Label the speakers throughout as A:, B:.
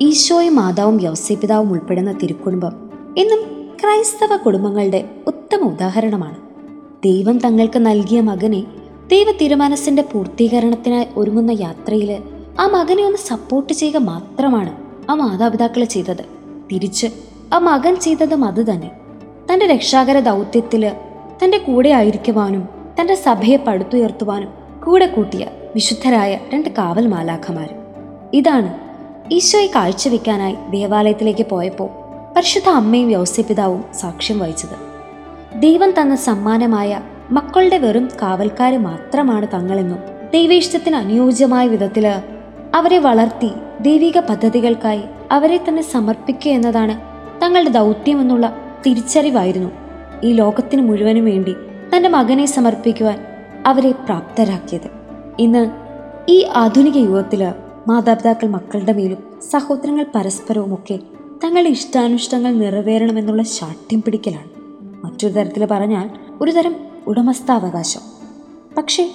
A: ഈശോയും മാതാവും യൗസേപിതാവും ഉൾപ്പെടുന്ന തിരുക്കുടുംബം എന്നും ക്രൈസ്തവ കുടുംബങ്ങളുടെ ഉത്തമ ഉദാഹരണമാണ്. ദൈവം തങ്ങൾക്ക് നൽകിയ മകനെ ദൈവ തീരുമാനത്തിന്റെ പൂർത്തീകരണത്തിനായി ഒരുങ്ങുന്ന യാത്രയിൽ ആ മകനെ ഒന്ന് സപ്പോർട്ട് ചെയ്യുക മാത്രമാണ് ആ മാതാപിതാക്കൾ ചെയ്തത്. തിരിച്ച് ആ മകൻ ചെയ്തതും അത് തന്നെ. തന്റെ രക്ഷാകര ദൗത്യത്തിൽ തന്റെ കൂടെ ആയിരിക്കുവാനും തന്റെ സഭയെ പടുത്തുയർത്തുവാനും കൂടെ കൂട്ടിയ വിശുദ്ധരായ രണ്ട് കാവൽ മാലാഖമാർ ഇതാണ് ഈശോയെ കാഴ്ചവെക്കാനായി ദേവാലയത്തിലേക്ക് പോയപ്പോൾ പരിശുദ്ധ അമ്മയും യോസ്യപിതാവും സാക്ഷ്യം വഹിച്ചത്. ദൈവം തന്ന സമ്മാനമായ മക്കളുടെ വെറും കാവൽക്കാർ മാത്രമാണ് തങ്ങളെന്നും ദൈവേഷ്ടത്തിന് അനുയോജ്യമായ വിധത്തിൽ അവരെ വളർത്തി ദൈവിക പദ്ധതികൾക്കായി അവരെ തന്നെ സമർപ്പിക്കുക എന്നതാണ് തങ്ങളുടെ ദൗത്യമെന്നുള്ള തിരിച്ചറിവായിരുന്നു. ഈ ലോകത്തിന് മുഴുവനും വേണ്ടി തന്റെ മകനെ സമർപ്പിക്കുവാൻ അവരെ പ്രാപ്തരാക്കിയത്. ഇന്ന് ഈ ആധുനിക യുഗത്തിൽ മാതാപിതാക്കൾ മക്കളുടെ മേലും സഹോദരങ്ങൾ പരസ്പരവും ഒക്കെ തങ്ങളുടെ ഇഷ്ടാനുഷ്ടങ്ങൾ നിറവേറണമെന്നുള്ള ശാഠ്യം പിടിക്കലാണ്. മറ്റൊരു തരത്തിൽ പറഞ്ഞാൽ ഒരു തരം ഉടമസ്ഥാവകാശം. പക്ഷേ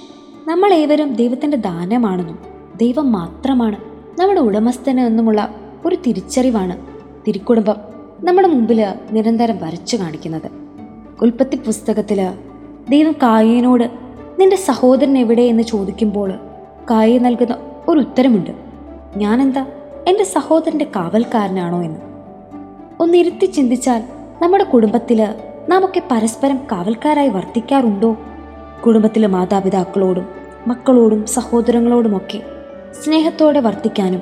A: നമ്മൾ ഏവരും ദൈവത്തിന്റെ ദാനമാണെന്നും ദൈവം മാത്രമാണ് നമ്മുടെ ഉടമസ്ഥന് എന്നുമുള്ള ഒരു തിരിച്ചറിവാണ് തിരുക്കുടുംബം നമ്മുടെ മുമ്പിൽ നിരന്തരം വരച്ചു കാണിക്കുന്നത്. ഉൽപ്പത്തി പുസ്തകത്തിൽ ദൈവം കായനോട് നിന്റെ സഹോദരൻ എവിടെ? എന്ന് ചോദിക്കുമ്പോൾ കായ നൽകുന്ന ഒരു ഉത്തരമുണ്ട്. ഞാനെന്താ? എന്റെ സഹോദരന്റെ കാവൽക്കാരനാണോ എന്ന്. ഒന്നിരുത്തി ചിന്തിച്ചാൽ നമ്മുടെ കുടുംബത്തിൽ നാമൊക്കെ പരസ്പരം കാവൽക്കാരായി വർത്തിക്കാറുണ്ടോ? കുടുംബത്തിലെ മാതാപിതാക്കളോടും മക്കളോടും സഹോദരങ്ങളോടുമൊക്കെ സ്നേഹത്തോടെ വർത്തിക്കാനും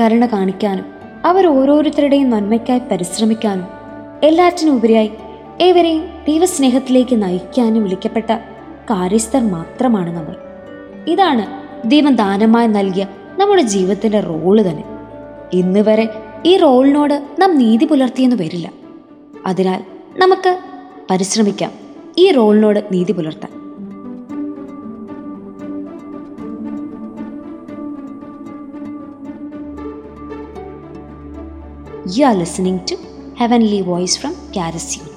A: കരുണ കാണിക്കാനും അവർ ഓരോരുത്തരുടെയും നന്മയ്ക്കായി പരിശ്രമിക്കാനും എല്ലാറ്റിനും ഉപരിയായി ഏവരെയും ദൈവസ്നേഹത്തിലേക്ക് നയിക്കാനും വിളിക്കപ്പെട്ട കാര്യസ്ഥർ മാത്രമാണ് നമ്മൾ. ഇതാണ് ദൈവം ദാനമായി നൽകിയ നമ്മുടെ ജീവിതത്തിന്റെ റോൾ തന്നെ. ഇന്ന് വരെ ഈ റോളിനോട് നാം നീതി പുലർത്തിയെന്ന് വരില്ല. അതിനാൽ നമുക്ക് പരിശ്രമിക്കാം ഈ റോളിനോട് നീതി പുലർത്താൻ. You are listening to heavenly voice from Garrison.